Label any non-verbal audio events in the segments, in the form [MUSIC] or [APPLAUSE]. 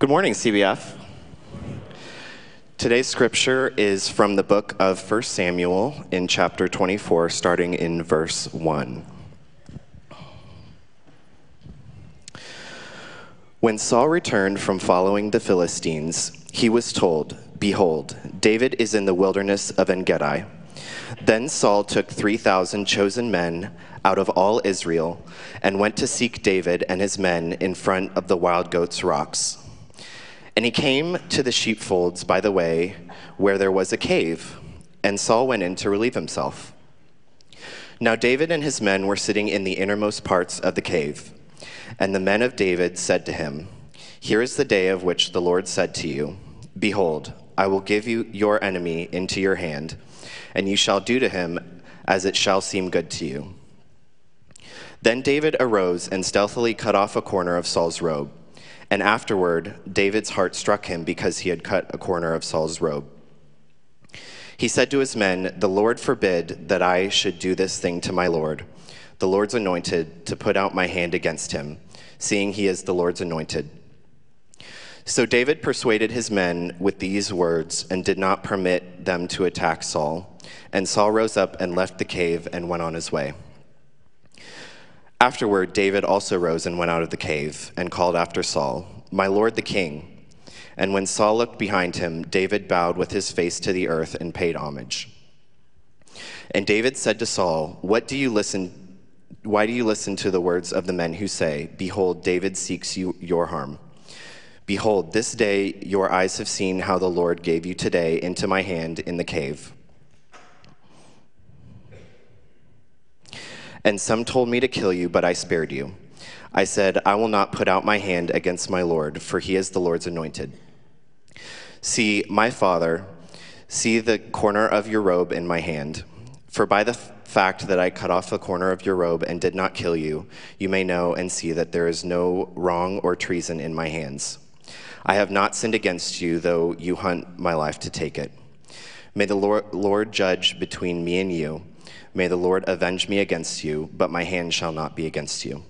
Good morning, CBF. Today's scripture is from the book of 1 Samuel in chapter 24, starting in verse 1. When Saul returned from following the Philistines, he was told, Behold, David is in the wilderness of En Gedi. Then Saul took 3,000 chosen men out of all Israel and went to seek David and his men in front of the wild goats' rocks. And he came to the sheepfolds by the way where there was a cave, and Saul went in to relieve himself. Now David and his men were sitting in the innermost parts of the cave. And the men of David said to him, Here is the day of which the Lord said to you, Behold, I will give you your enemy into your hand, and you shall do to him as it shall seem good to you. Then David arose and stealthily cut off a corner of Saul's robe. And afterward, David's heart struck him because he had cut a corner of Saul's robe. He said to his men, The Lord forbid that I should do this thing to my Lord, the Lord's anointed, to put out my hand against him, seeing he is the Lord's anointed. So David persuaded his men with these words and did not permit them to attack Saul. And Saul rose up and left the cave and went on his way. Afterward, David also rose and went out of the cave and called after Saul, My lord the king. And when Saul looked behind him, David bowed with his face to the earth and paid homage. And David said to Saul, What do you listen? Why do you listen to the words of the men who say, Behold, David seeks you your harm? Behold, this day your eyes have seen how the Lord gave you today into my hand in the cave. And some told me to kill you, but I spared you. I said, I will not put out my hand against my Lord, for he is the Lord's anointed. See, my father, see the corner of your robe in my hand. For by the fact that I cut off the corner of your robe and did not kill you, you may know and see that there is no wrong or treason in my hands. I have not sinned against you, though you hunt my life to take it. May the Lord, Lord judge between me and you May the Lord avenge me against you, but my hand shall not be against you.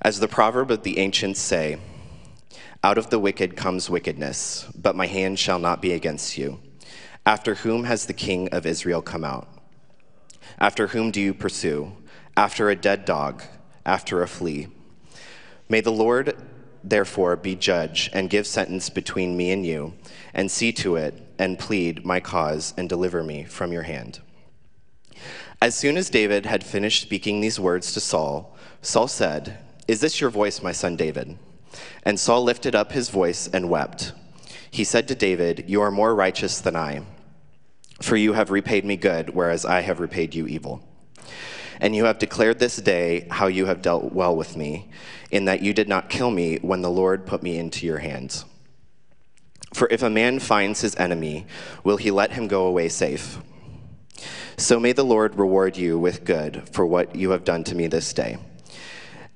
As the proverb of the ancients say, out of the wicked comes wickedness, but my hand shall not be against you. After whom has the king of Israel come out? After whom do you pursue? After a dead dog, after a flea. May the Lord therefore be judge and give sentence between me and you, and see to it, and plead my cause, and deliver me from your hand. As soon as David had finished speaking these words to Saul, Saul said, Is this your voice, my son David? And Saul lifted up his voice and wept. He said to David, You are more righteous than I, for you have repaid me good, whereas I have repaid you evil. And you have declared this day how you have dealt well with me, in that you did not kill me when the Lord put me into your hands. For if a man finds his enemy, will he let him go away safe? So may the Lord reward you with good for what you have done to me this day.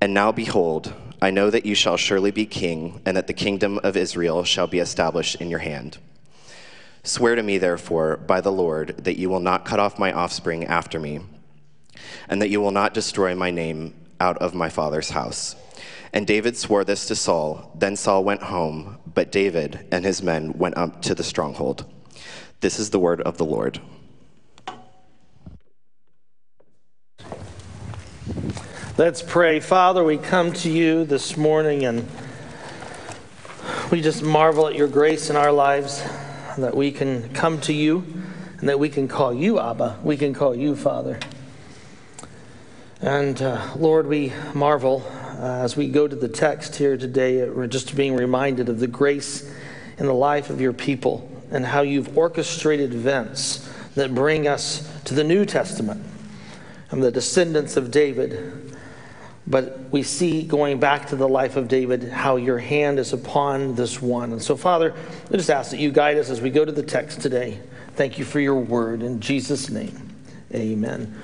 And now behold, I know that you shall surely be king, and that the kingdom of Israel shall be established in your hand. Swear to me, therefore, by the Lord, that you will not cut off my offspring after me, and that you will not destroy my name out of my father's house. And David swore this to Saul. Then Saul went home, but David and his men went up to the stronghold. This is the word of the Lord. Let's pray. Father, we come to you this morning and we just marvel at your grace in our lives that we can come to you and that we can call you Abba. We can call you Father. And uh, Lord, we marvel uh, as we go to the text here today, we're just being reminded of the grace in the life of your people and how you've orchestrated events that bring us to the New Testament and the descendants of David but we see going back to the life of David how your hand is upon this one. And so, Father, I just ask that you guide us as we go to the text today. Thank you for your word. In Jesus' name, amen.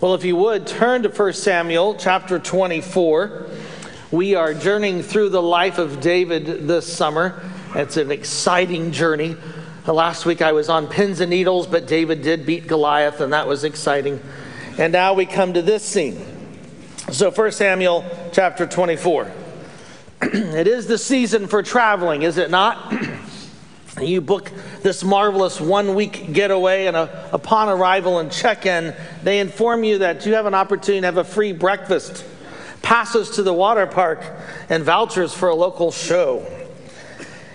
Well, if you would, turn to 1 Samuel chapter 24. We are journeying through the life of David this summer. It's an exciting journey. Uh, last week I was on pins and needles, but David did beat Goliath, and that was exciting. And now we come to this scene. So 1 Samuel chapter 24. [CLEARS THROAT] it is the season for traveling, is it not? [CLEARS THROAT] you book this marvelous one week getaway, and uh, upon arrival and check in, they inform you that you have an opportunity to have a free breakfast, passes to the water park, and vouchers for a local show.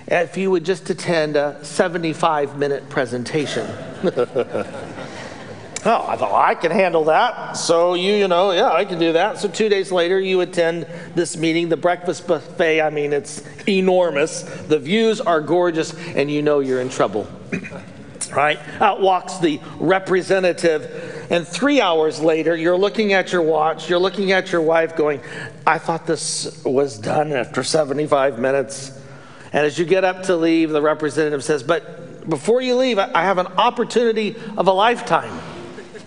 If you would just attend a 75 minute presentation. [LAUGHS] Oh, I thought I can handle that. So you, you know, yeah, I can do that. So two days later, you attend this meeting, the breakfast buffet. I mean, it's enormous. The views are gorgeous, and you know you're in trouble. [COUGHS] right? Out walks the representative, and three hours later, you're looking at your watch, you're looking at your wife, going, I thought this was done after 75 minutes. And as you get up to leave, the representative says, But before you leave, I have an opportunity of a lifetime.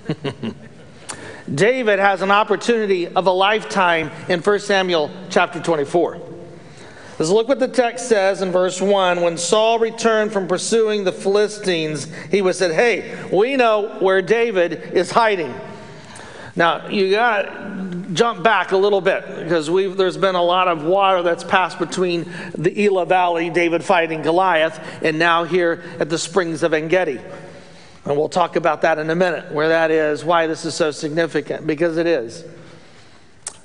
[LAUGHS] David has an opportunity of a lifetime in 1 Samuel chapter 24. Let's look what the text says in verse 1. When Saul returned from pursuing the Philistines, he was said, Hey, we know where David is hiding. Now, you got to jump back a little bit because there's been a lot of water that's passed between the Elah Valley, David fighting Goliath, and now here at the springs of Engedi. And we'll talk about that in a minute, where that is, why this is so significant, because it is.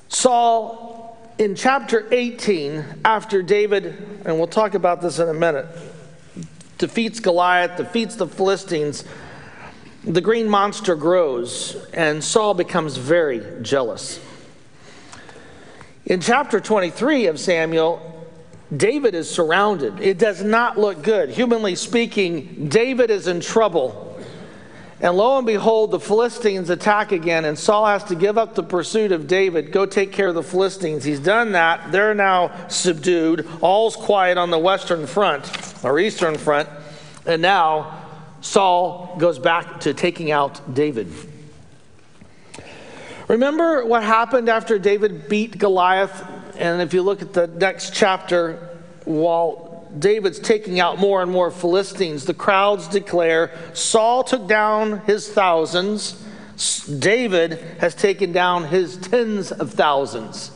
Saul, in chapter 18, after David, and we'll talk about this in a minute, defeats Goliath, defeats the Philistines, the green monster grows, and Saul becomes very jealous. In chapter 23 of Samuel, David is surrounded. It does not look good. Humanly speaking, David is in trouble. And lo and behold, the Philistines attack again, and Saul has to give up the pursuit of David, go take care of the Philistines. He's done that. They're now subdued. All's quiet on the western front, or eastern front. And now Saul goes back to taking out David. Remember what happened after David beat Goliath? And if you look at the next chapter, while David's taking out more and more Philistines. The crowds declare Saul took down his thousands, David has taken down his tens of thousands.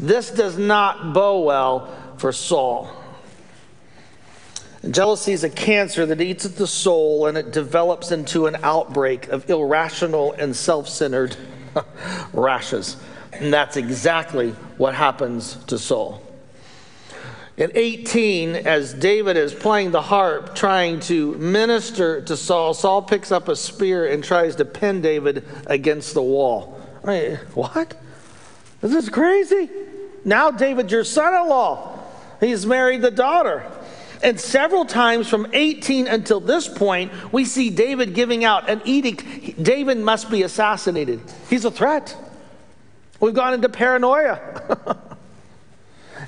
This does not bow well for Saul. Jealousy is a cancer that eats at the soul and it develops into an outbreak of irrational and self centered [LAUGHS] rashes. And that's exactly what happens to Saul. At 18, as David is playing the harp, trying to minister to Saul, Saul picks up a spear and tries to pin David against the wall. I mean, what? This is crazy. Now, David, your son in law, he's married the daughter. And several times from 18 until this point, we see David giving out an edict David must be assassinated. He's a threat. We've gone into paranoia. [LAUGHS]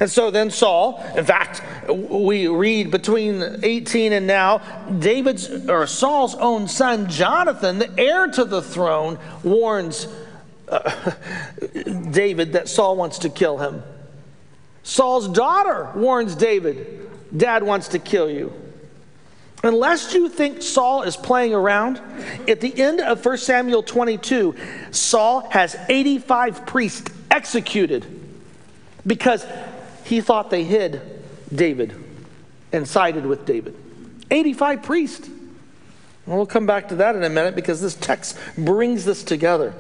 And so then Saul, in fact, we read between 18 and now, David's or Saul's own son Jonathan, the heir to the throne, warns uh, [LAUGHS] David that Saul wants to kill him. Saul's daughter warns David, Dad wants to kill you. Unless you think Saul is playing around, at the end of 1 Samuel 22, Saul has 85 priests executed because he thought they hid David and sided with David. 85 priests. We'll come back to that in a minute because this text brings this together.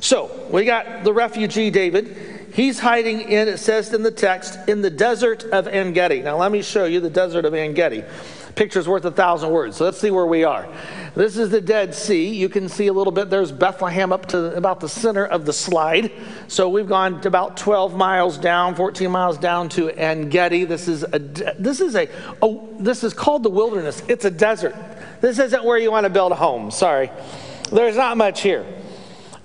So we got the refugee David. He's hiding in, it says in the text, in the desert of Engedi. Now let me show you the desert of Engedi. Picture's worth a thousand words. So let's see where we are. This is the Dead Sea. You can see a little bit. There's Bethlehem up to about the center of the slide. So we've gone about 12 miles down, 14 miles down to Engedi. This is a this is a oh, this is called the wilderness. It's a desert. This isn't where you want to build a home. Sorry. There's not much here.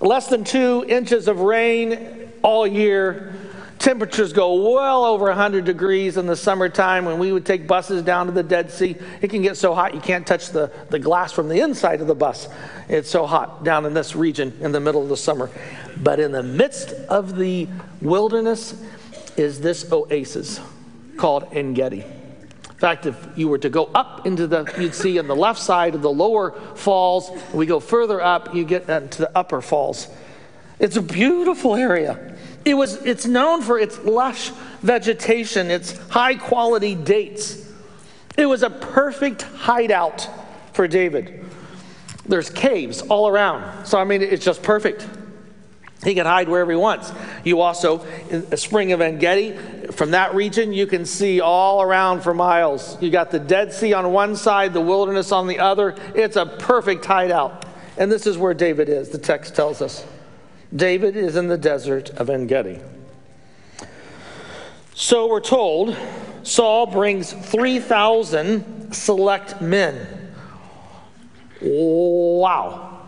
Less than two inches of rain all year Temperatures go well over 100 degrees in the summertime when we would take buses down to the Dead Sea. It can get so hot you can't touch the, the glass from the inside of the bus. It's so hot down in this region in the middle of the summer. But in the midst of the wilderness is this oasis called Engedi. In fact, if you were to go up into the, you'd see on the left side of the lower falls, we go further up, you get into the upper falls. It's a beautiful area. It was, it's known for its lush vegetation, its high quality dates. It was a perfect hideout for David. There's caves all around. So, I mean, it's just perfect. He can hide wherever he wants. You also, in the spring of En Gedi, from that region, you can see all around for miles. You got the Dead Sea on one side, the wilderness on the other. It's a perfect hideout. And this is where David is, the text tells us. David is in the desert of En Gedi. So we're told Saul brings 3,000 select men. Wow.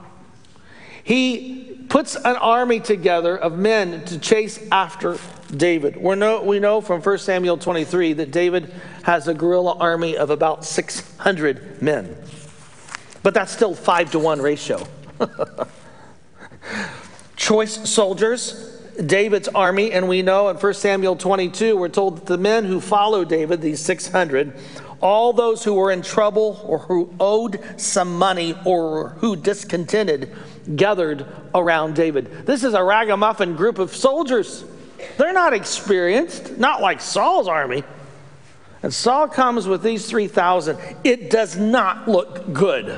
He puts an army together of men to chase after David. we know, we know from 1 Samuel 23 that David has a guerrilla army of about 600 men. But that's still 5 to 1 ratio. [LAUGHS] Choice soldiers, David's army, and we know in 1 Samuel 22, we're told that the men who followed David, these 600, all those who were in trouble or who owed some money or who discontented gathered around David. This is a ragamuffin group of soldiers. They're not experienced, not like Saul's army. And Saul comes with these 3,000. It does not look good.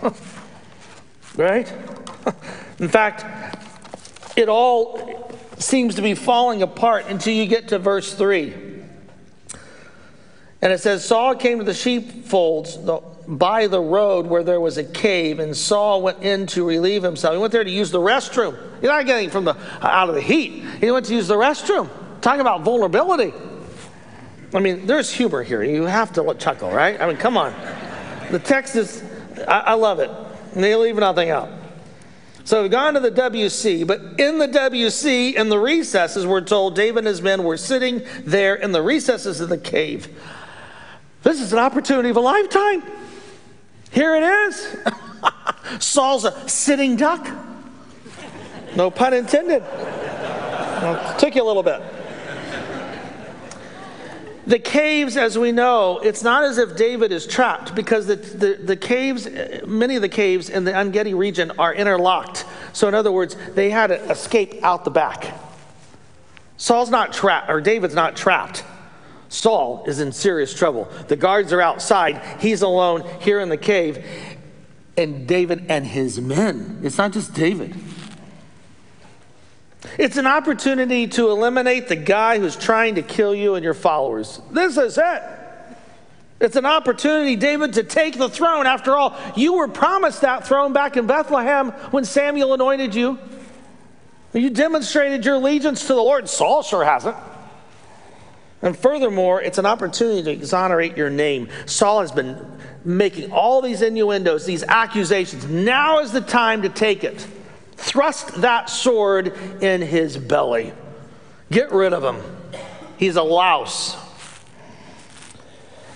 [LAUGHS] right? [LAUGHS] In fact, it all seems to be falling apart until you get to verse 3. And it says Saul came to the sheepfolds by the road where there was a cave, and Saul went in to relieve himself. He went there to use the restroom. He's not getting from the out of the heat. He went to use the restroom. Talking about vulnerability. I mean, there's humor here. You have to chuckle, right? I mean, come on. The text is, I, I love it. They leave nothing out. So we've gone to the WC, but in the WC, in the recesses, we're told David and his men were sitting there in the recesses of the cave. This is an opportunity of a lifetime. Here it is. [LAUGHS] Saul's a sitting duck. No pun intended. Well, took you a little bit. The caves, as we know, it's not as if David is trapped because the, the, the caves, many of the caves in the En-Gedi region are interlocked. So, in other words, they had to escape out the back. Saul's not trapped, or David's not trapped. Saul is in serious trouble. The guards are outside. He's alone here in the cave. And David and his men, it's not just David, it's an opportunity to eliminate the guy who's trying to kill you and your followers. This is it. It's an opportunity, David, to take the throne. After all, you were promised that throne back in Bethlehem when Samuel anointed you. You demonstrated your allegiance to the Lord. Saul sure hasn't. And furthermore, it's an opportunity to exonerate your name. Saul has been making all these innuendos, these accusations. Now is the time to take it. Thrust that sword in his belly. Get rid of him. He's a louse.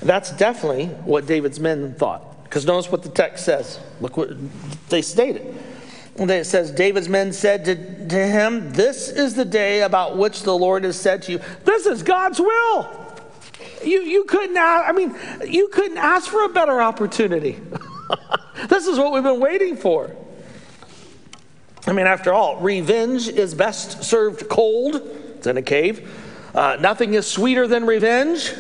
That's definitely what David's men thought. Because notice what the text says. Look what they stated. It says, David's men said to, to him, This is the day about which the Lord has said to you, This is God's will. You, you couldn't ask, I mean, you couldn't ask for a better opportunity. [LAUGHS] this is what we've been waiting for. I mean, after all, revenge is best served cold. It's in a cave. Uh, nothing is sweeter than revenge.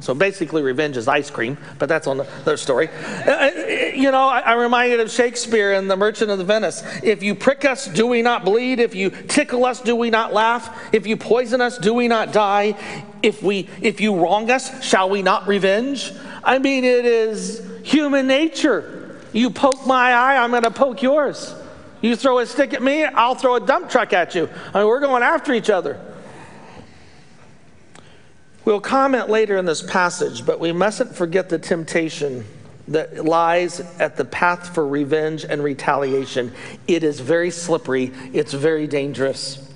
So basically, revenge is ice cream, but that's another story. Uh, uh, you know, I, am reminded of Shakespeare in The Merchant of Venice. If you prick us, do we not bleed? If you tickle us, do we not laugh? If you poison us, do we not die? If we, if you wrong us, shall we not revenge? I mean, it is human nature. You poke my eye, I'm going to poke yours. You throw a stick at me, I'll throw a dump truck at you. I mean, we're going after each other. We'll comment later in this passage, but we mustn't forget the temptation that lies at the path for revenge and retaliation. It is very slippery, it's very dangerous.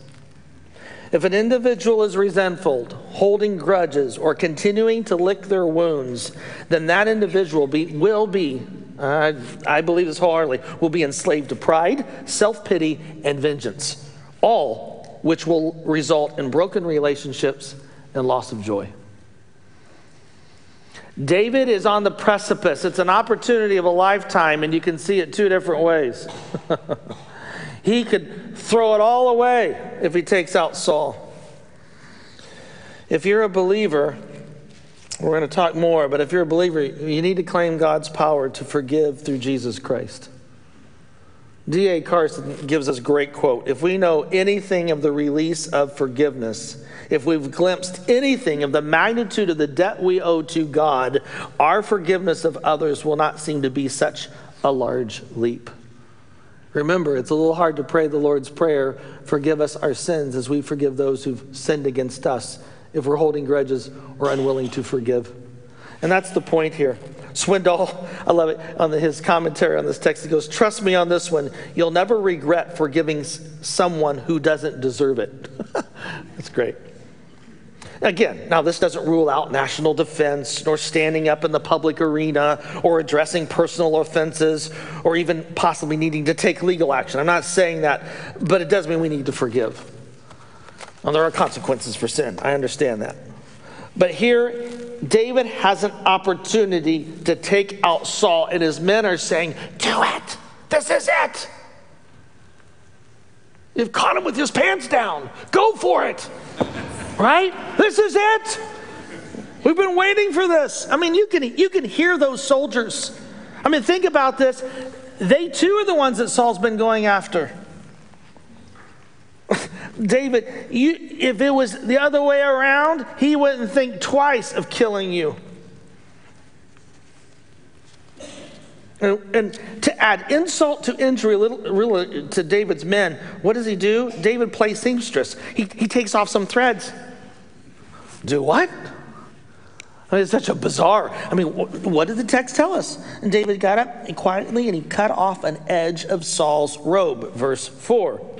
If an individual is resentful, holding grudges, or continuing to lick their wounds, then that individual be, will be uh, I believe this wholeheartedly, will be enslaved to pride, self pity, and vengeance, all which will result in broken relationships and loss of joy. David is on the precipice. It's an opportunity of a lifetime, and you can see it two different ways. [LAUGHS] He could throw it all away if he takes out Saul. If you're a believer, we're going to talk more, but if you're a believer, you need to claim God's power to forgive through Jesus Christ. D.A. Carson gives us a great quote. If we know anything of the release of forgiveness, if we've glimpsed anything of the magnitude of the debt we owe to God, our forgiveness of others will not seem to be such a large leap. Remember, it's a little hard to pray the Lord's Prayer, forgive us our sins as we forgive those who've sinned against us, if we're holding grudges or unwilling to forgive. And that's the point here. Swindoll, I love it, on the, his commentary on this text, he goes, Trust me on this one, you'll never regret forgiving someone who doesn't deserve it. [LAUGHS] That's great. Again, now this doesn't rule out national defense, nor standing up in the public arena, or addressing personal offenses, or even possibly needing to take legal action. I'm not saying that, but it does mean we need to forgive. And there are consequences for sin. I understand that. But here, David has an opportunity to take out Saul, and his men are saying, Do it! This is it! You've caught him with his pants down. Go for it! right? This is it. We've been waiting for this. I mean, you can, you can hear those soldiers. I mean, think about this. They too are the ones that Saul's been going after. [LAUGHS] David, you, if it was the other way around, he wouldn't think twice of killing you. And, and to add insult to injury to David's men, what does he do? David plays seamstress. He, he takes off some threads. Do what? I mean, it's such a bizarre. I mean, what did the text tell us? And David got up quietly and he cut off an edge of Saul's robe, verse 4.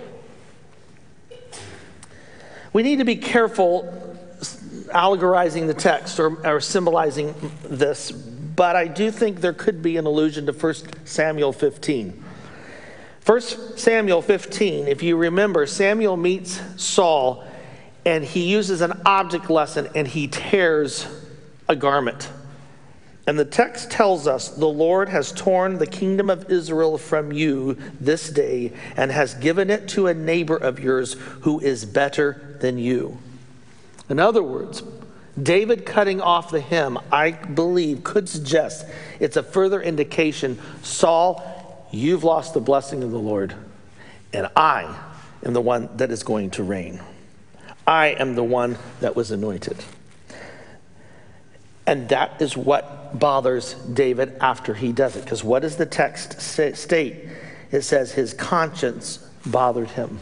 We need to be careful allegorizing the text or, or symbolizing this, but I do think there could be an allusion to 1 Samuel 15. 1 Samuel 15, if you remember, Samuel meets Saul and he uses an object lesson and he tears a garment. And the text tells us the Lord has torn the kingdom of Israel from you this day and has given it to a neighbor of yours who is better than you. In other words, David cutting off the hem, I believe, could suggest it's a further indication Saul, you've lost the blessing of the Lord, and I am the one that is going to reign. I am the one that was anointed. And that is what bothers David after he does it. Because what does the text state? It says his conscience bothered him.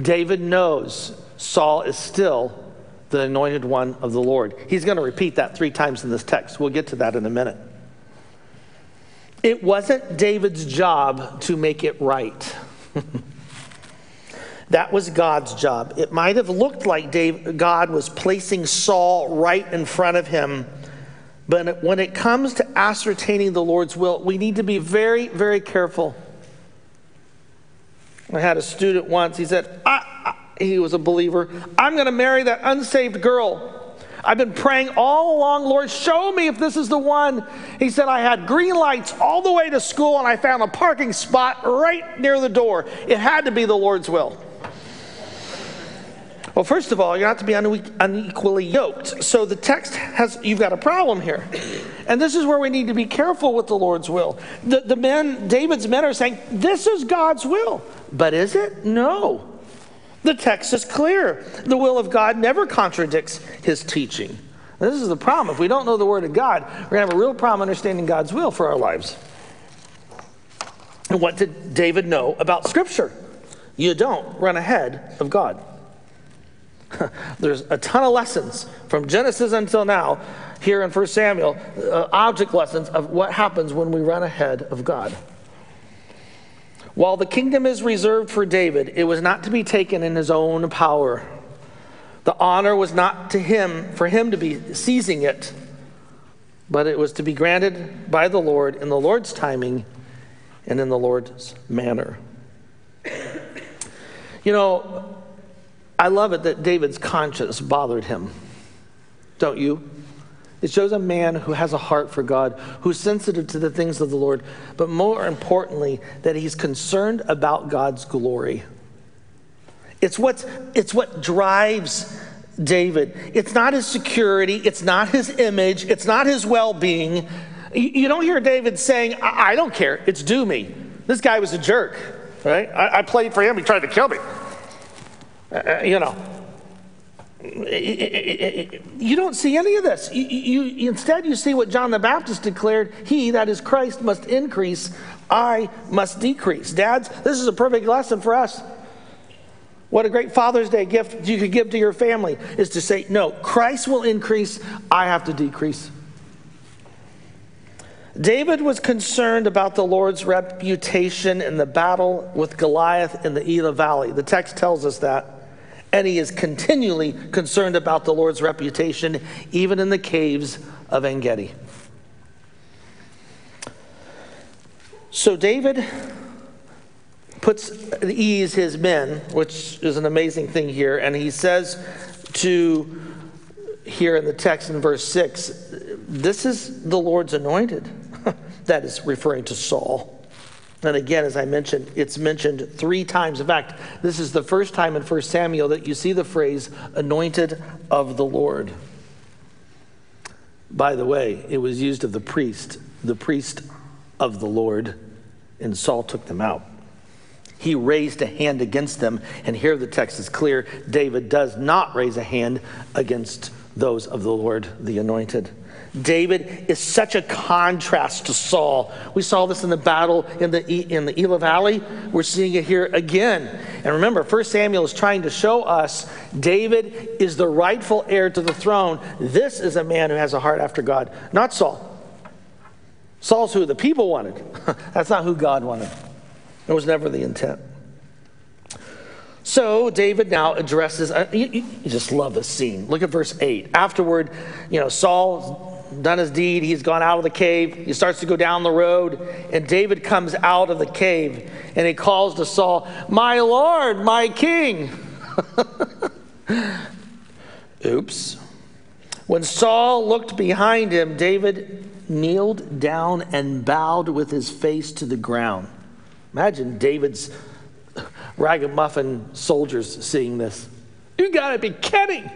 David knows Saul is still the anointed one of the Lord. He's going to repeat that three times in this text. We'll get to that in a minute. It wasn't David's job to make it right. [LAUGHS] That was God's job. It might have looked like God was placing Saul right in front of him. But when it comes to ascertaining the Lord's will, we need to be very, very careful. I had a student once, he said, I, I, he was a believer, I'm going to marry that unsaved girl. I've been praying all along, Lord, show me if this is the one. He said, I had green lights all the way to school and I found a parking spot right near the door. It had to be the Lord's will. Well, first of all, you're not to be unequally yoked. So the text has, you've got a problem here. And this is where we need to be careful with the Lord's will. The, the men, David's men are saying, this is God's will. But is it? No. The text is clear. The will of God never contradicts his teaching. This is the problem. If we don't know the Word of God, we're going to have a real problem understanding God's will for our lives. And what did David know about Scripture? You don't run ahead of God. [LAUGHS] There's a ton of lessons from Genesis until now here in 1 Samuel, uh, object lessons of what happens when we run ahead of God. While the kingdom is reserved for David, it was not to be taken in his own power. The honor was not to him, for him to be seizing it, but it was to be granted by the Lord in the Lord's timing and in the Lord's manner. You know, I love it that David's conscience bothered him. Don't you? It shows a man who has a heart for God, who's sensitive to the things of the Lord, but more importantly, that he's concerned about God's glory. It's, what's, it's what drives David. It's not his security, it's not his image, it's not his well being. You don't hear David saying, I, don't care, it's do me. This guy was a jerk, right? I, I played for him, he tried to kill me. Uh, uh you know, you don't see any of this. You, you, instead, you see what John the Baptist declared He, that is Christ, must increase, I must decrease. Dads, this is a perfect lesson for us. What a great Father's Day gift you could give to your family is to say, No, Christ will increase, I have to decrease. David was concerned about the Lord's reputation in the battle with Goliath in the Elah Valley. The text tells us that and he is continually concerned about the Lord's reputation, even in the caves of En Gedi. So David puts at ease his men, which is an amazing thing here, and he says to here in the text in verse 6 this is the Lord's anointed. [LAUGHS] that is referring to Saul. And again, as I mentioned, it's mentioned three times. In fact, this is the first time in 1 Samuel that you see the phrase anointed of the Lord. By the way, it was used of the priest, the priest of the Lord, and Saul took them out. He raised a hand against them, and here the text is clear David does not raise a hand against those of the Lord, the anointed. David is such a contrast to Saul. We saw this in the battle in the, in the Elah Valley. We're seeing it here again. And remember, 1 Samuel is trying to show us David is the rightful heir to the throne. This is a man who has a heart after God, not Saul. Saul's who the people wanted. [LAUGHS] That's not who God wanted. It was never the intent. So David now addresses, uh, you, you, just love this scene. Look at verse 8. Afterward, you know, Saul done his deed. He's gone out of the cave. He starts to go down the road, and David comes out of the cave and he calls to Saul, My Lord, my king. [LAUGHS] Oops. When Saul looked behind him, David kneeled down and bowed with his face to the ground. Imagine David's [LAUGHS] ragamuffin soldiers seeing this. You gotta be kidding.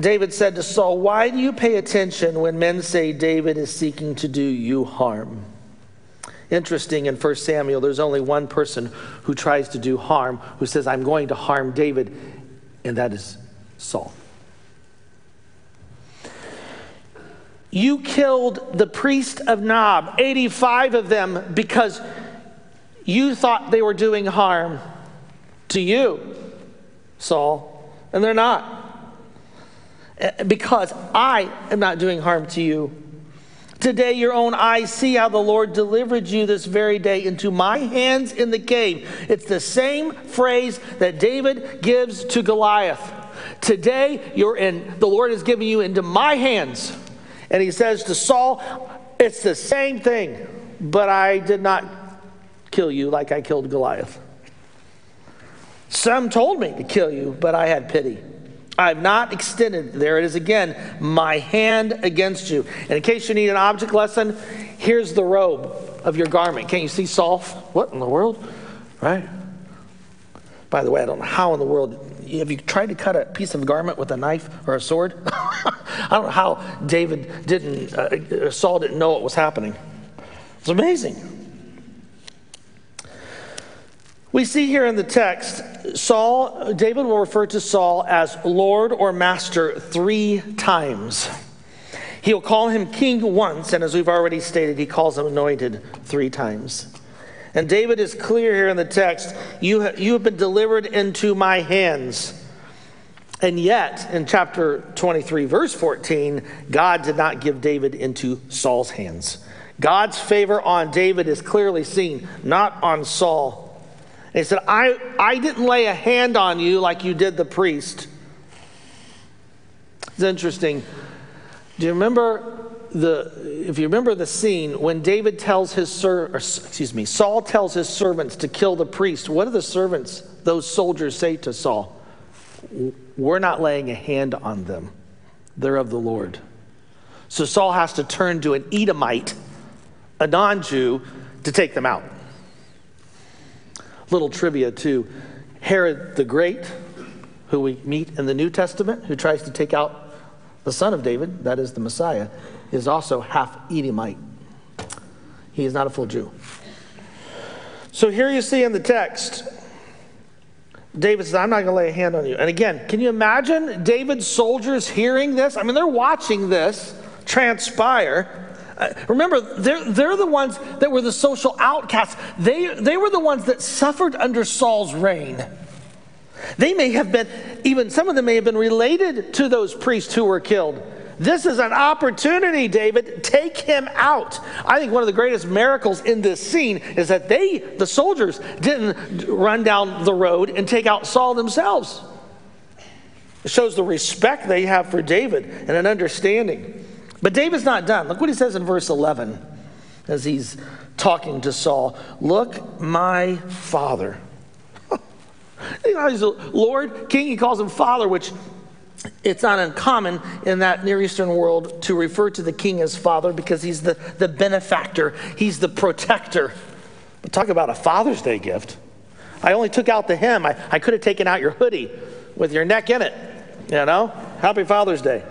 David said to Saul, Why do you pay attention when men say David is seeking to do you harm? Interesting, in 1 Samuel, there's only one person who tries to do harm, who says, I'm going to harm David, and that is Saul. You killed the priest of Nob, 85 of them, because you thought they were doing harm to you, Saul, and they're not. Because I am not doing harm to you. Today, your own eyes see how the Lord delivered you this very day into my hands in the cave. It's the same phrase that David gives to Goliath. Today, you're in, the Lord has given you into my hands. And he says to Saul, It's the same thing, but I did not kill you like I killed Goliath. Some told me to kill you, but I had pity. I have not extended, there it is again, my hand against you. And in case you need an object lesson, here's the robe of your garment. Can't you see Saul? What in the world? Right? By the way, I don't know how in the world. Have you tried to cut a piece of garment with a knife or a sword? [LAUGHS] I don't know how David didn't, uh, Saul didn't know what was happening. It's amazing. We see here in the text, Saul, David will refer to Saul as Lord or Master three times. He'll call him king once, and as we've already stated, he calls him anointed three times. And David is clear here in the text you, you have been delivered into my hands. And yet, in chapter 23, verse 14, God did not give David into Saul's hands. God's favor on David is clearly seen, not on Saul. He said, I, I didn't lay a hand on you like you did the priest. It's interesting. Do you remember the, if you remember the scene when David tells his ser, excuse me, Saul tells his servants to kill the priest, what do the servants, those soldiers say to Saul? We're not laying a hand on them. they're of the Lord. So Saul has to turn to an Edomite, a non Jew, to take them out. Little trivia too Herod the Great, who we meet in the New Testament, who tries to take out the son of David, that is the Messiah, is also half Edomite. He is not a full Jew. So here you see in the text, David says, I'm not going to lay a hand on you. And again, can you imagine David's soldiers hearing this? I mean, they're watching this transpire. Uh, remember, they're, they're the ones that were the social outcasts. They, they were the ones that suffered under Saul's reign. They may have been, even some of them may have been related to those priests who were killed. This is an opportunity, David. Take him out. I think one of the greatest miracles in this scene is that they, the soldiers, didn't run down the road and take out Saul themselves. It shows the respect they have for David and an understanding. But David's not done. Look what he says in verse 11 as he's talking to Saul. Look, my father. you know, he's Lord, King, he calls him father, which it's not uncommon in that Near Eastern world to refer to the king as father because he's the, the benefactor, he's the protector. But talk about a Father's Day gift. I only took out the hem. I, I could have taken out your hoodie with your neck in it. You know? Happy Father's Day.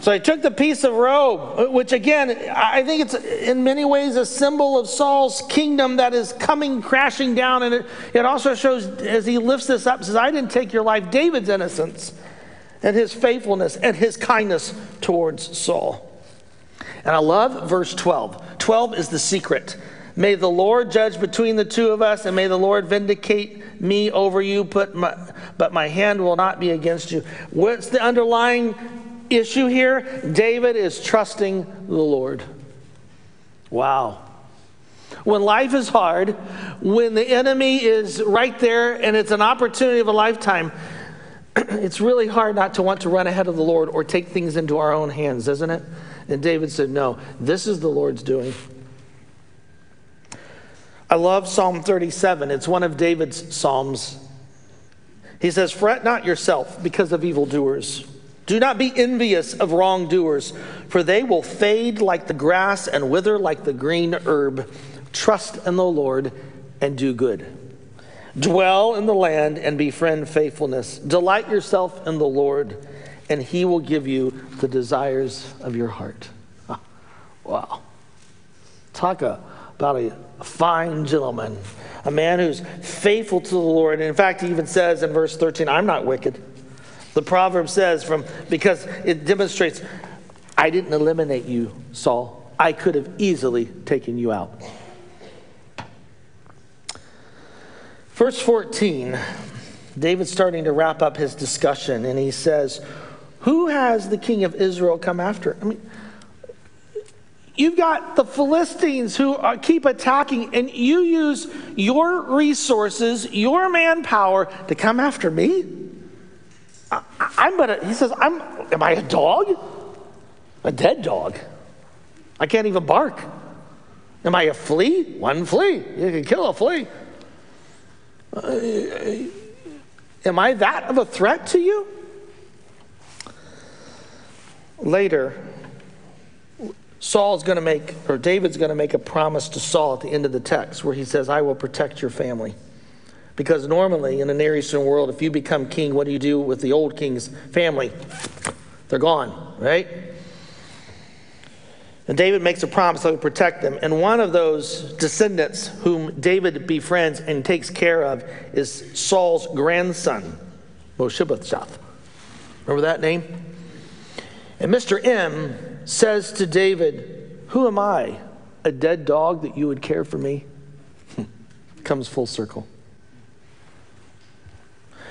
So he took the piece of robe, uh, which again, I think it's in many ways a symbol of Saul's kingdom that is coming crashing down. And it, it also shows, as he lifts this up, says, I didn't take your life, David's innocence and his faithfulness and his kindness towards Saul. And I love verse 12. 12 is the secret. May the Lord judge between the two of us, and may the Lord vindicate me over you, put my, but my hand will not be against you. What's the underlying issue here? David is trusting the Lord. Wow. When life is hard, when the enemy is right there and it's an opportunity of a lifetime, [CLEARS THROAT] it's really hard not to want to run ahead of the Lord or take things into our own hands, isn't it? And David said, No, this is the Lord's doing. I love Psalm 37. It's one of David's Psalms. He says, Fret not yourself because of evildoers do not be envious of wrongdoers, for they will fade like the grass and wither like the green herb. Trust in the Lord and do good. Dwell in the land and befriend faithfulness. Delight yourself in the Lord, and he will give you the desires of your heart. Ah, wow. Talk about a fine gentleman, a man who's faithful to the Lord. And in fact, he even says in verse 13, I'm not wicked. The proverb says, from because it demonstrates, I didn't eliminate you, Saul. I could have easily taken you out. Verse 14, David's starting to wrap up his discussion, and he says, Who has the king of Israel come after? I mean, You've got the Philistines who keep attacking, and you use your resources, your manpower to come after me? I, am gonna, he says, I'm, am I a dog? A dead dog. I can't even bark. Am I a flea? One flea. You can kill a flea. Uh, am I that of a threat to you? Later, Saul's going to make, or David's going to make a promise to Saul at the end of the text where he says, I will protect your family. Because normally in the Near Eastern world, if you become king, what do you do with the old king's family? They're gone, right? And David makes a promise that will protect them. And one of those descendants whom David befriends and takes care of is Saul's grandson, Mephibosheth. Remember that name? And Mr. M says to David, Who am I? A dead dog that you would care for me? [LAUGHS] Comes full circle.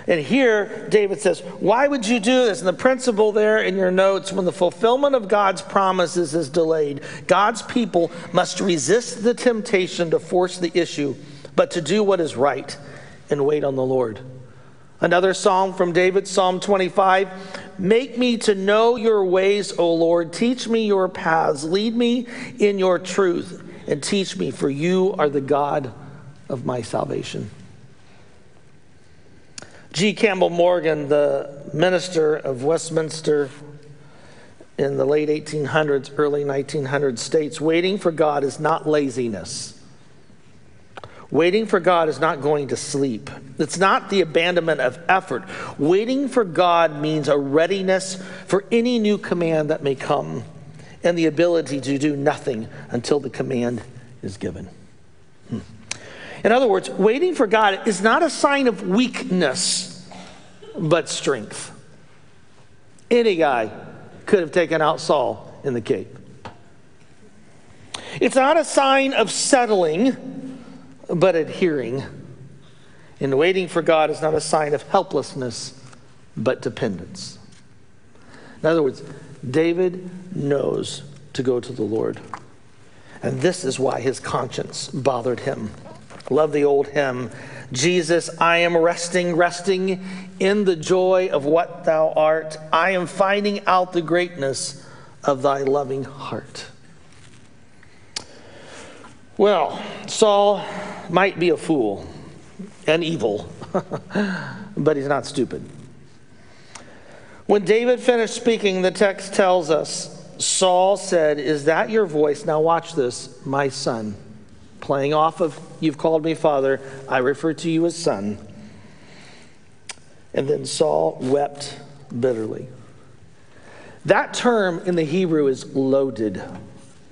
And here, David says, Why would you do this? And the principle there in your notes when the fulfillment of God's promises is delayed, God's people must resist the temptation to force the issue, but to do what is right and wait on the Lord. Another psalm from David, Psalm 25 Make me to know your ways, O Lord. Teach me your paths. Lead me in your truth and teach me, for you are the God of my salvation. G. Campbell Morgan, the minister of Westminster in the late 1800s, early 1900s, states waiting for God is not laziness. Waiting for God is not going to sleep. It's not the abandonment of effort. Waiting for God means a readiness for any new command that may come and the ability to do nothing until the command is given. In other words, waiting for God is not a sign of weakness, but strength. Any guy could have taken out Saul in the cave. It's not a sign of settling, but adhering. And waiting for God is not a sign of helplessness, but dependence. In other words, David knows to go to the Lord. And this is why his conscience bothered him. Love the old hymn Jesus, I am resting, resting in the joy of what thou art. I am finding out the greatness of thy loving heart. Well, Saul might be a fool and evil, [LAUGHS] but he's not stupid. When David finished speaking, the text tells us Saul said, Is that your voice? Now watch this, my son playing off of, You've called me father, I refer to you as son. And then Saul wept bitterly. That term in the Hebrew is loaded.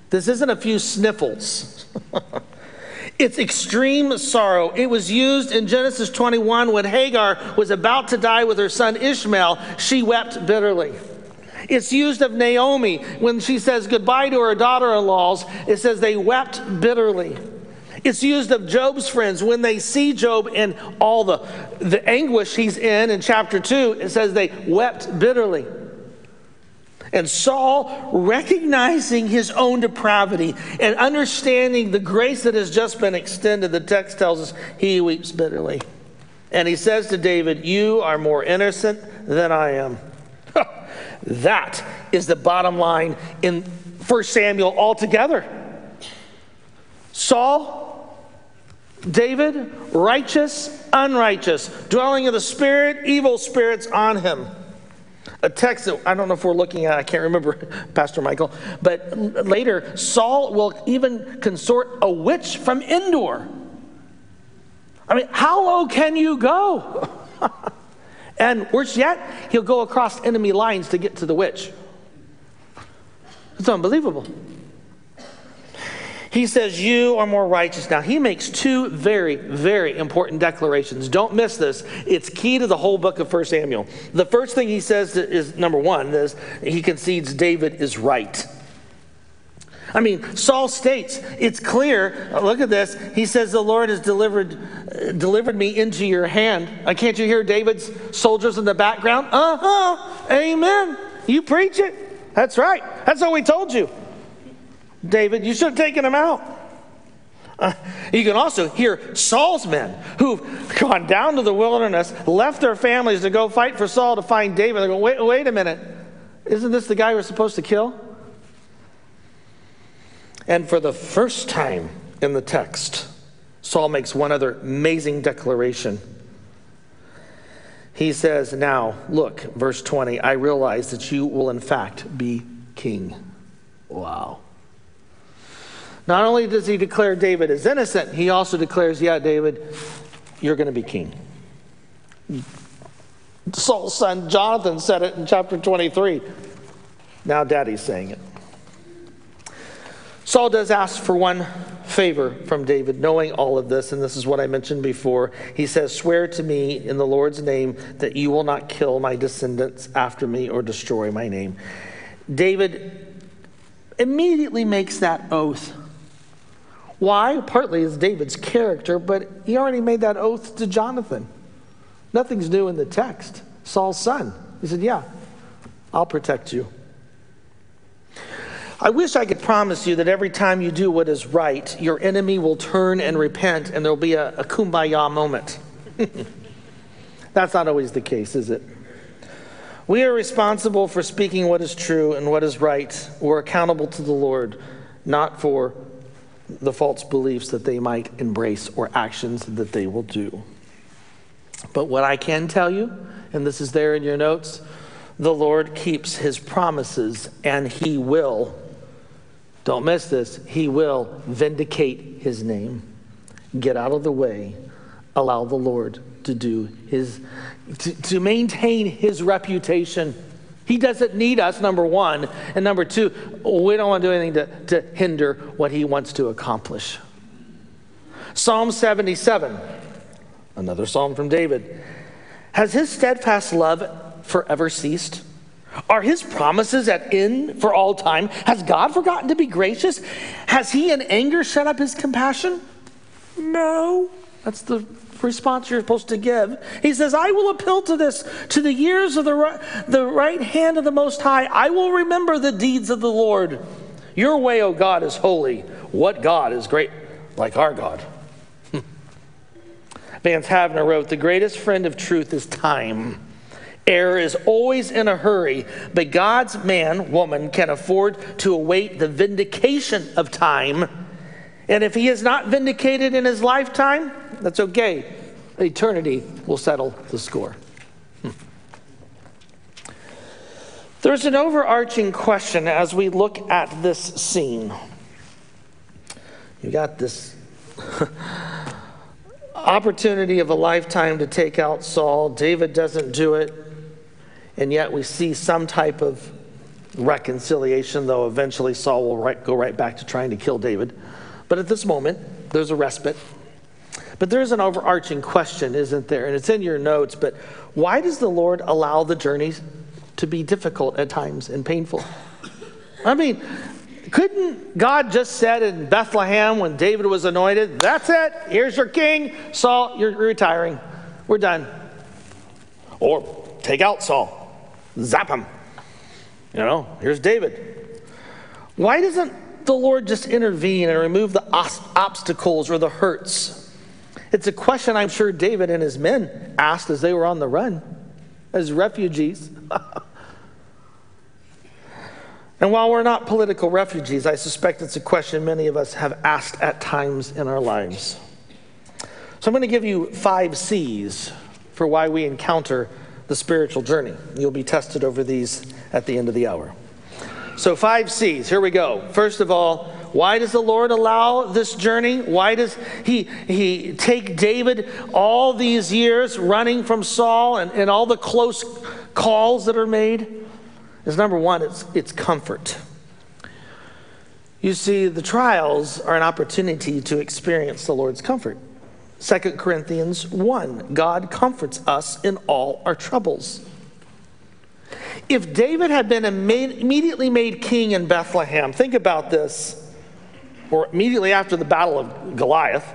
This isn't a few sniffles. [LAUGHS] it's extreme sorrow. It was used in Genesis 21 when Hagar was about to die with her son Ishmael. She wept bitterly. It's used of Naomi when she says goodbye to her daughter in laws. It says they wept bitterly. It's used of Job's friends when they see Job in all the, the anguish he's in in chapter 2. It says they wept bitterly. And Saul, recognizing his own depravity and understanding the grace that has just been extended, the text tells us he weeps bitterly. And he says to David, You are more innocent than I am. [LAUGHS] that is the bottom line in 1 Samuel altogether. Saul David, righteous, unrighteous, dwelling of the Spirit, evil spirits on him. A text that I don't know if we're looking at, I can't remember, [LAUGHS] Pastor Michael, but later, Saul will even consort a witch from Endor. I mean, how low can you go? [LAUGHS] and worse yet, he'll go across enemy lines to get to the witch. It's unbelievable. He says, You are more righteous. Now, he makes two very, very important declarations. Don't miss this. It's key to the whole book of 1 Samuel. The first thing he says is number one, is he concedes David is right. I mean, Saul states, it's clear. Look at this. He says, The Lord has delivered, uh, delivered me into your hand. Uh, can't you hear David's soldiers in the background? Uh huh. Amen. You preach it. That's right. That's what we told you. David, you should have taken him out. Uh, you can also hear Saul's men who've gone down to the wilderness, left their families to go fight for Saul to find David. They go, wait, wait a minute. Isn't this the guy we're supposed to kill? And for the first time in the text, Saul makes one other amazing declaration. He says, Now, look, verse 20, I realize that you will in fact be king. Wow. Not only does he declare David as innocent, he also declares, Yeah, David, you're going to be king. Saul's son Jonathan said it in chapter 23. Now daddy's saying it. Saul does ask for one favor from David, knowing all of this, and this is what I mentioned before. He says, Swear to me in the Lord's name that you will not kill my descendants after me or destroy my name. David immediately makes that oath why? Partly is David's character, but he already made that oath to Jonathan. Nothing's new in the text. Saul's son. He said, Yeah, I'll protect you. I wish I could promise you that every time you do what is right, your enemy will turn and repent and there'll be a, a kumbaya moment. [LAUGHS] That's not always the case, is it? We are responsible for speaking what is true and what is right. We're accountable to the Lord, not for the false beliefs that they might embrace or actions that they will do. But what I can tell you, and this is there in your notes, the Lord keeps his promises and he will, don't miss this, he will vindicate his name. Get out of the way, allow the Lord to do his, to, to maintain his reputation. He doesn't need us, number one. And number two, we don't want to do anything to, to hinder what he wants to accomplish. Psalm 77, another psalm from David. Has his steadfast love forever ceased? Are his promises at end for all time? Has God forgotten to be gracious? Has he in anger shut up his compassion? No. That's the response you're supposed to give. He says, I will appeal to this, to the years of the right, the right hand of the Most High. I will remember the deeds of the Lord. Your way, O God, is holy. What God is great like our God? Hmm. Vance Havner wrote, The greatest friend of truth is time. Error is always in a hurry, but God's man, woman, can afford to await the vindication of time. And if he is not vindicated in his lifetime, that's okay. Eternity will settle the score. Hmm. There's an overarching question as we look at this scene. You got this [LAUGHS] opportunity of a lifetime to take out Saul. David doesn't do it, and yet we see some type of reconciliation, though eventually Saul will right, go right back to trying to kill David. But at this moment, there's a respite. But there's an overarching question, isn't there? And it's in your notes, but why does the Lord allow the journeys to be difficult at times and painful? I mean, couldn't God just said in Bethlehem when David was anointed, that's it, here's your king, Saul, you're retiring, we're done. Or take out Saul, zap him. You know, here's David. Why doesn't the Lord just intervene and remove the obstacles or the hurts? It's a question I'm sure David and his men asked as they were on the run, as refugees. [LAUGHS] And while we're not political refugees, I suspect it's a question many of us have asked at times in our lives. So I'm going to give you five C's for why we encounter the spiritual journey. You'll be tested over these at the end of the hour. So, five C's. Here we go. First of all, why does the Lord allow this journey? Why does He, he take David all these years running from Saul and, and all the close calls that are made? is number one, it's, it's comfort. You see, the trials are an opportunity to experience the Lord's comfort. 2 Corinthians 1 God comforts us in all our troubles. If David had been immediately made king in Bethlehem, think about this, or immediately after the battle of Goliath,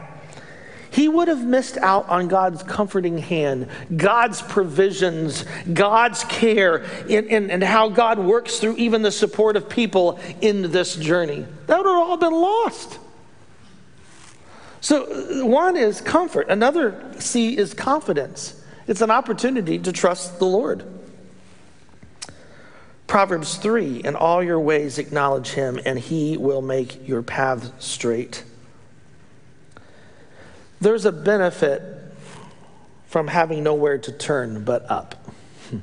he would have missed out on God's comforting hand, God's provisions, God's care, and how God works through even the support of people in this journey. That would have all been lost. So, uh, one is comfort, another C is confidence. It's an opportunity to trust the Lord. Proverbs 3 In all your ways acknowledge him, and he will make your paths straight. There's a benefit from having nowhere to turn but up. [LAUGHS]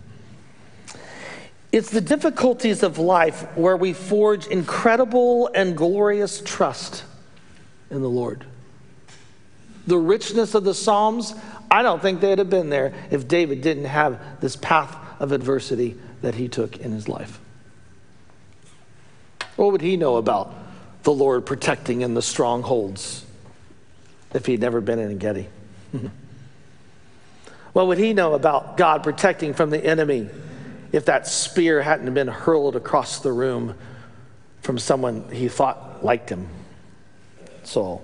It's the difficulties of life where we forge incredible and glorious trust in the Lord. The richness of the Psalms, I don't think they'd have been there if David didn't have this path of adversity that he took in his life. What would he know about the Lord protecting in the strongholds? if he'd never been in Engedi? [LAUGHS] what would he know about God protecting from the enemy if that spear hadn't been hurled across the room from someone he thought liked him? Saul.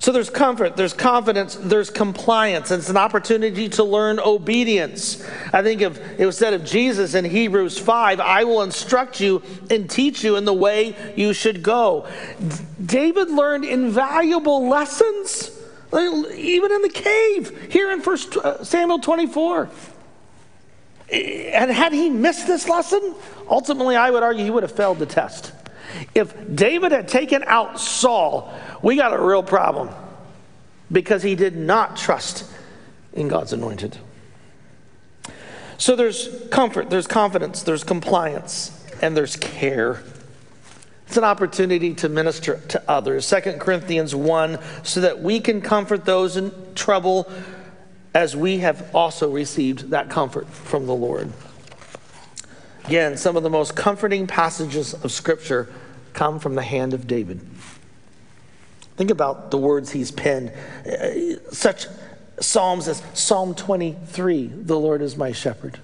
So there's comfort, there's confidence, there's compliance. It's an opportunity to learn obedience. I think if it was said of Jesus in Hebrews 5, I will instruct you and teach you in the way you should go. David learned invaluable lessons, even in the cave, here in 1 uh, Samuel 24. And had he missed this lesson, ultimately I would argue he would have failed the test. If David had taken out Saul, we got a real problem because he did not trust in God's anointed. So there's comfort, there's confidence, there's compliance, and there's care. It's an opportunity to minister to others. 2 Corinthians 1 so that we can comfort those in trouble as we have also received that comfort from the Lord. Again, some of the most comforting passages of Scripture come from the hand of David. Think about the words he's penned. Uh, such Psalms as Psalm 23 The Lord is my shepherd.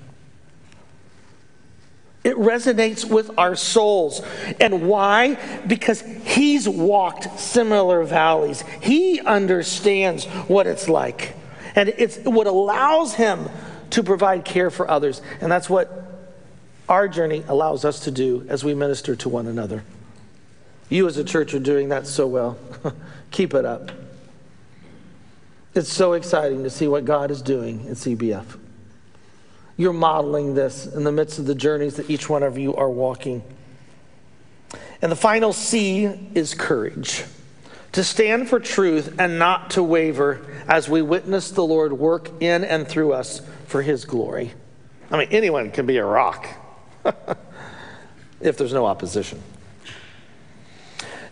It resonates with our souls. And why? Because he's walked similar valleys. He understands what it's like. And it's what allows him to provide care for others. And that's what our journey allows us to do as we minister to one another. You, as a church, are doing that so well. [LAUGHS] Keep it up. It's so exciting to see what God is doing at CBF. You're modeling this in the midst of the journeys that each one of you are walking. And the final C is courage to stand for truth and not to waver as we witness the Lord work in and through us for his glory. I mean, anyone can be a rock [LAUGHS] if there's no opposition.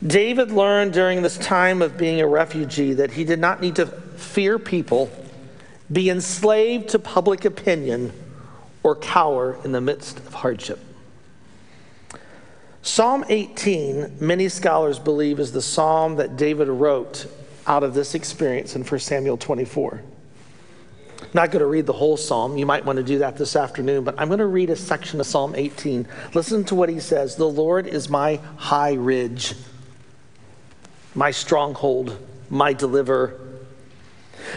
David learned during this time of being a refugee that he did not need to fear people, be enslaved to public opinion, or cower in the midst of hardship. Psalm 18, many scholars believe, is the psalm that David wrote out of this experience in 1 Samuel 24. I'm not going to read the whole psalm. You might want to do that this afternoon, but I'm going to read a section of Psalm 18. Listen to what he says The Lord is my high ridge, my stronghold, my deliverer.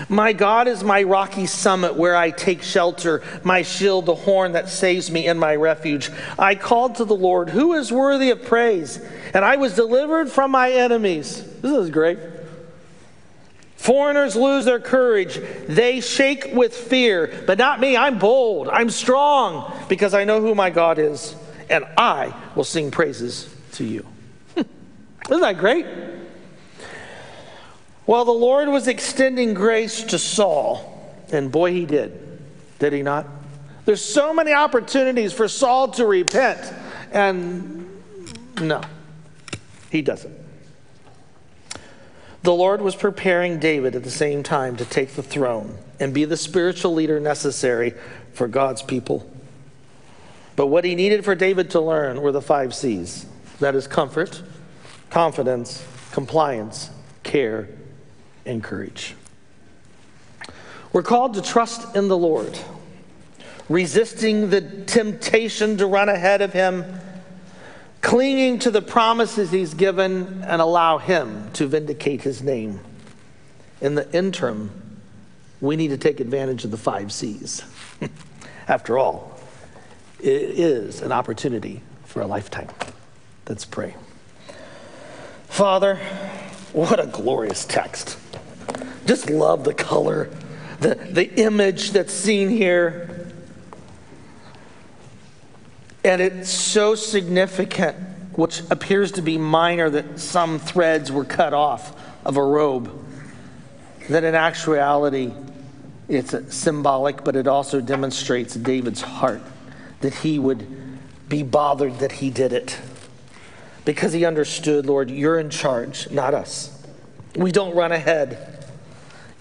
My God is my rocky summit where I take shelter, my shield, the horn that saves me and my refuge. I called to the Lord, who is worthy of praise, and I was delivered from my enemies. This is great. Foreigners lose their courage. They shake with fear, but not me. I'm bold. I'm strong because I know who my God is, and I will sing praises to you. [LAUGHS] Isn't that great? Well, the Lord was extending grace to Saul, and boy, he did. Did he not? There's so many opportunities for Saul to repent, and no, he doesn't. The Lord was preparing David at the same time to take the throne and be the spiritual leader necessary for God's people. But what he needed for David to learn were the five C's that is, comfort, confidence, compliance, care, and courage. We're called to trust in the Lord, resisting the temptation to run ahead of Him, clinging to the promises He's given, and allow Him to vindicate His name. In the interim, we need to take advantage of the five C's. [LAUGHS] After all, it is an opportunity for a lifetime. Let's pray. Father, what a glorious text. Just love the color, the, the image that's seen here. And it's so significant, which appears to be minor, that some threads were cut off of a robe. That in actuality, it's symbolic, but it also demonstrates David's heart that he would be bothered that he did it. Because he understood, Lord, you're in charge, not us. We don't run ahead.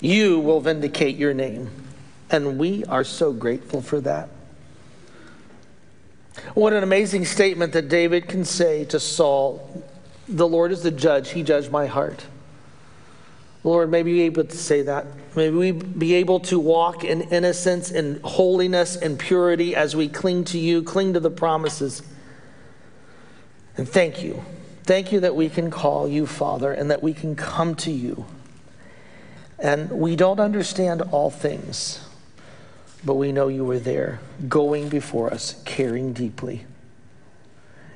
You will vindicate your name. And we are so grateful for that. What an amazing statement that David can say to Saul The Lord is the judge, he judged my heart. Lord, may we be able to say that. May we be able to walk in innocence and holiness and purity as we cling to you, cling to the promises. And thank you. Thank you that we can call you Father and that we can come to you. And we don't understand all things, but we know you were there, going before us, caring deeply.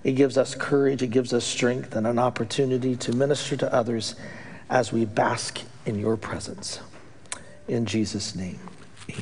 It gives us courage, it gives us strength, and an opportunity to minister to others as we bask in your presence. In Jesus' name.